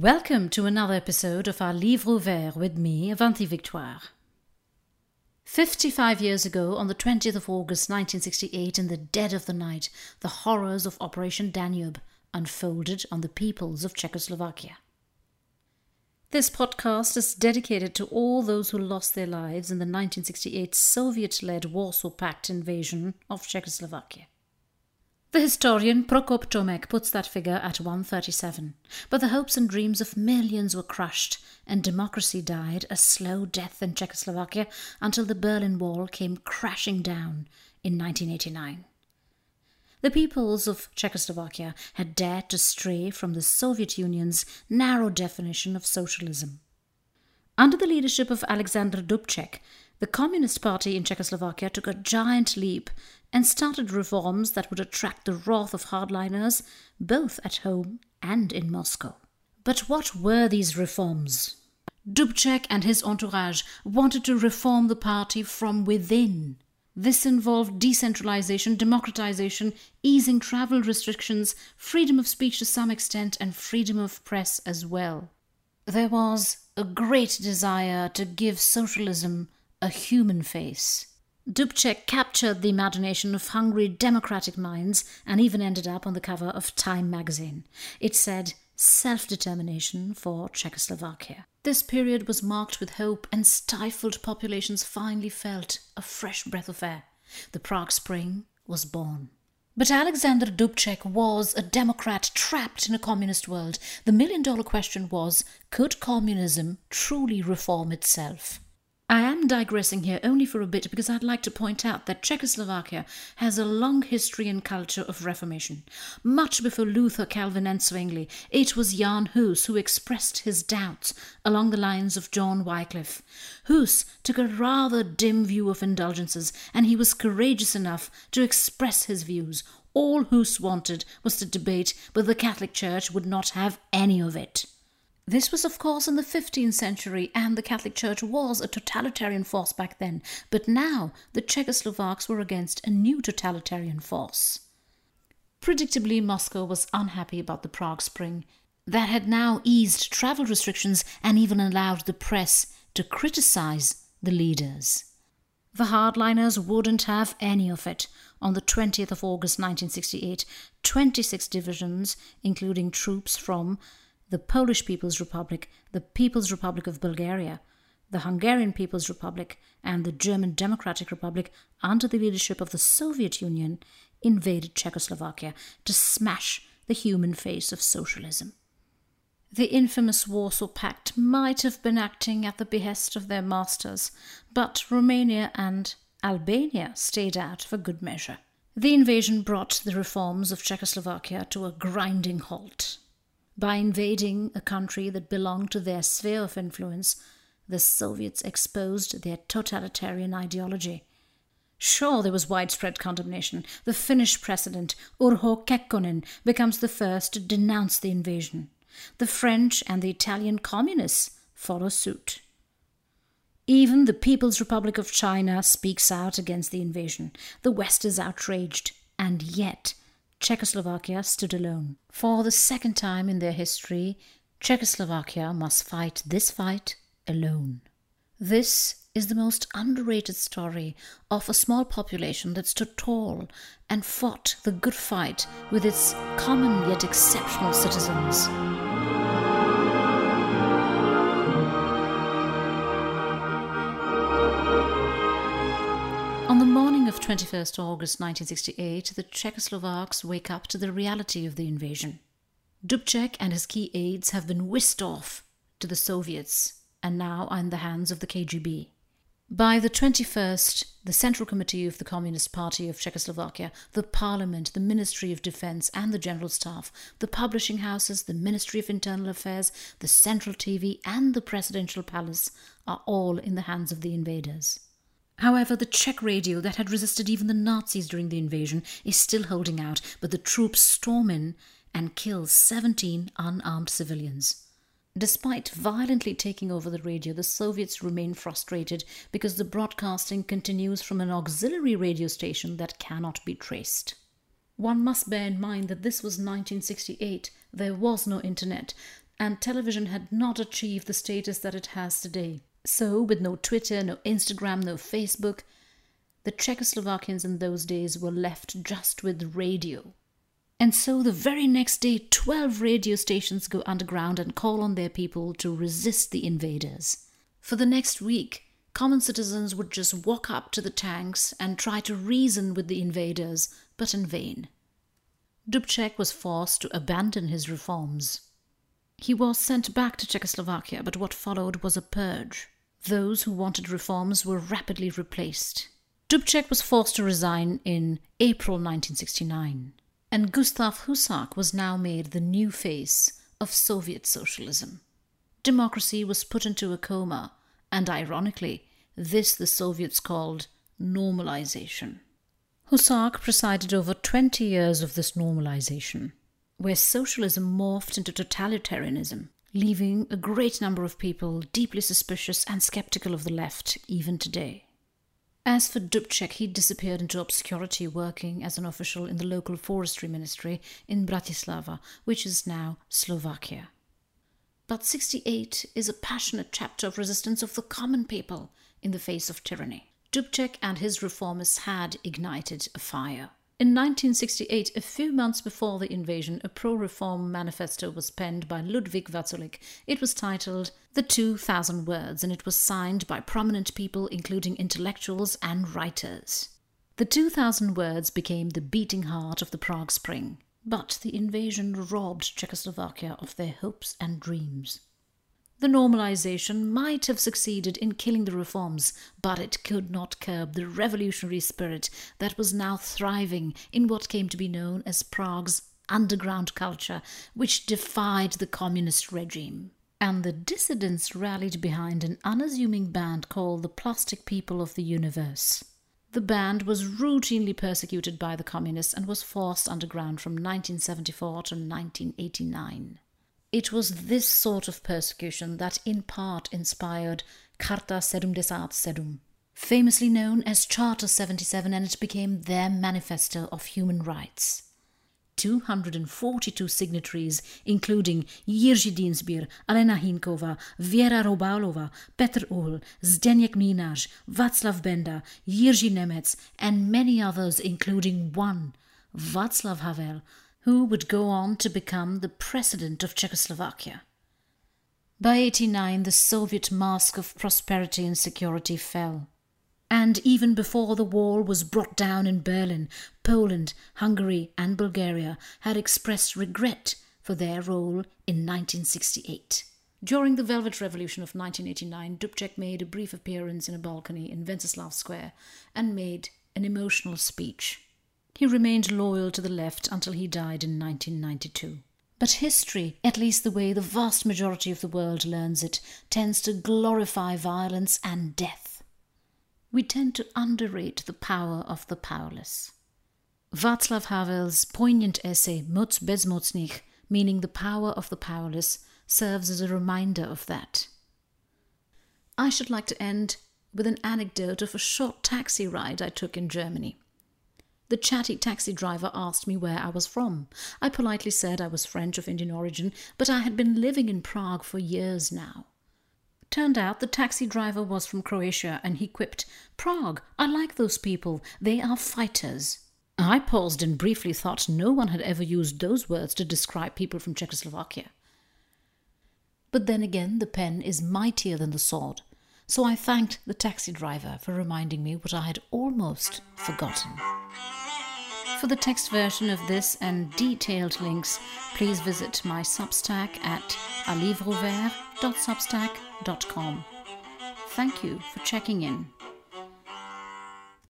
Welcome to another episode of our Livre Ouvert with me, Avanti Victoire. 55 years ago, on the 20th of August 1968, in the dead of the night, the horrors of Operation Danube unfolded on the peoples of Czechoslovakia. This podcast is dedicated to all those who lost their lives in the 1968 Soviet led Warsaw Pact invasion of Czechoslovakia. The historian Prokop Tomek puts that figure at 137, but the hopes and dreams of millions were crushed, and democracy died a slow death in Czechoslovakia until the Berlin Wall came crashing down in 1989. The peoples of Czechoslovakia had dared to stray from the Soviet Union's narrow definition of socialism. Under the leadership of Alexander Dubček, the Communist Party in Czechoslovakia took a giant leap and started reforms that would attract the wrath of hardliners both at home and in Moscow. But what were these reforms? Dubček and his entourage wanted to reform the party from within. This involved decentralization, democratization, easing travel restrictions, freedom of speech to some extent, and freedom of press as well. There was a great desire to give socialism a human face. Dubček captured the imagination of hungry democratic minds and even ended up on the cover of Time magazine. It said, self determination for Czechoslovakia. This period was marked with hope, and stifled populations finally felt a fresh breath of air. The Prague Spring was born. But Alexander Dubček was a Democrat trapped in a communist world. The million dollar question was could communism truly reform itself? I am digressing here only for a bit because I'd like to point out that Czechoslovakia has a long history and culture of reformation. Much before Luther, Calvin, and Zwingli, it was Jan Hus who expressed his doubts along the lines of John Wycliffe. Hus took a rather dim view of indulgences, and he was courageous enough to express his views. All Hus wanted was to debate, but the Catholic Church would not have any of it. This was, of course, in the 15th century, and the Catholic Church was a totalitarian force back then, but now the Czechoslovaks were against a new totalitarian force. Predictably, Moscow was unhappy about the Prague Spring. That had now eased travel restrictions and even allowed the press to criticize the leaders. The hardliners wouldn't have any of it. On the 20th of August 1968, 26 divisions, including troops from the Polish People's Republic, the People's Republic of Bulgaria, the Hungarian People's Republic, and the German Democratic Republic, under the leadership of the Soviet Union, invaded Czechoslovakia to smash the human face of socialism. The infamous Warsaw Pact might have been acting at the behest of their masters, but Romania and Albania stayed out for good measure. The invasion brought the reforms of Czechoslovakia to a grinding halt. By invading a country that belonged to their sphere of influence, the Soviets exposed their totalitarian ideology. Sure, there was widespread condemnation. The Finnish president, Urho Kekkonen, becomes the first to denounce the invasion. The French and the Italian communists follow suit. Even the People's Republic of China speaks out against the invasion. The West is outraged, and yet Czechoslovakia stood alone. For the second time in their history, Czechoslovakia must fight this fight alone. This is the most underrated story of a small population that stood tall and fought the good fight with its common yet exceptional citizens. 21st August 1968, the Czechoslovaks wake up to the reality of the invasion. Dubček and his key aides have been whisked off to the Soviets and now are in the hands of the KGB. By the 21st, the Central Committee of the Communist Party of Czechoslovakia, the Parliament, the Ministry of Defense, and the General Staff, the publishing houses, the Ministry of Internal Affairs, the Central TV, and the Presidential Palace are all in the hands of the invaders. However, the Czech radio that had resisted even the Nazis during the invasion is still holding out, but the troops storm in and kill 17 unarmed civilians. Despite violently taking over the radio, the Soviets remain frustrated because the broadcasting continues from an auxiliary radio station that cannot be traced. One must bear in mind that this was 1968, there was no internet, and television had not achieved the status that it has today. So, with no Twitter, no Instagram, no Facebook, the Czechoslovakians in those days were left just with radio. And so the very next day, 12 radio stations go underground and call on their people to resist the invaders. For the next week, common citizens would just walk up to the tanks and try to reason with the invaders, but in vain. Dubček was forced to abandon his reforms. He was sent back to Czechoslovakia, but what followed was a purge. Those who wanted reforms were rapidly replaced. Dubček was forced to resign in April 1969 and Gustav Husak was now made the new face of Soviet socialism. Democracy was put into a coma, and ironically, this the Soviets called normalization. Husak presided over 20 years of this normalization, where socialism morphed into totalitarianism, leaving a great number of people deeply suspicious and skeptical of the left even today. As for Dubček, he disappeared into obscurity working as an official in the local forestry ministry in Bratislava, which is now Slovakia. But 68 is a passionate chapter of resistance of the common people in the face of tyranny. Dubček and his reformers had ignited a fire. In 1968, a few months before the invasion, a pro reform manifesto was penned by Ludvík Vaculík. It was titled The 2000 Words and it was signed by prominent people, including intellectuals and writers. The 2000 Words became the beating heart of the Prague Spring, but the invasion robbed Czechoslovakia of their hopes and dreams. The normalization might have succeeded in killing the reforms, but it could not curb the revolutionary spirit that was now thriving in what came to be known as Prague's underground culture, which defied the communist regime. And the dissidents rallied behind an unassuming band called the Plastic People of the Universe. The band was routinely persecuted by the communists and was forced underground from 1974 to 1989. It was this sort of persecution that in part inspired Charta 77, famously known as Charter 77, and it became their manifesto of human rights. 242 signatories, including Jiří Dienstbier, Alena Hinkova, Věra Robalova, Petr Uhl, Zdeněk Mlynář, Václav Benda, Jiří Nemec, and many others, including one, Václav Havel, who would go on to become the president of Czechoslovakia. By 89, the Soviet mask of prosperity and security fell. And even before the wall was brought down in Berlin, Poland, Hungary, and Bulgaria had expressed regret for their role in 1968. During the Velvet Revolution of 1989, Dubček made a brief appearance in a balcony in Wenceslas Square and made an emotional speech. He remained loyal to the left until he died in 1992. But history, at least the way the vast majority of the world learns it, tends to glorify violence and death. We tend to underrate the power of the powerless. Václav Havel's poignant essay Moc bezmocných, meaning the power of the powerless, serves as a reminder of that. I should like to end with an anecdote of a short taxi ride I took in Germany. The chatty taxi driver asked me where I was from. I politely said I was French of Indian origin, but I had been living in Prague for years now. Turned out the taxi driver was from Croatia and he quipped, Prague, I like those people. They are fighters. I paused and briefly thought no one had ever used those words to describe people from Czechoslovakia. But then again, the pen is mightier than the sword, so I thanked the taxi driver for reminding me what I had almost forgotten. For the text version of this and detailed links, please visit my Substack at alivrouvert.substack.com. Thank you for checking in.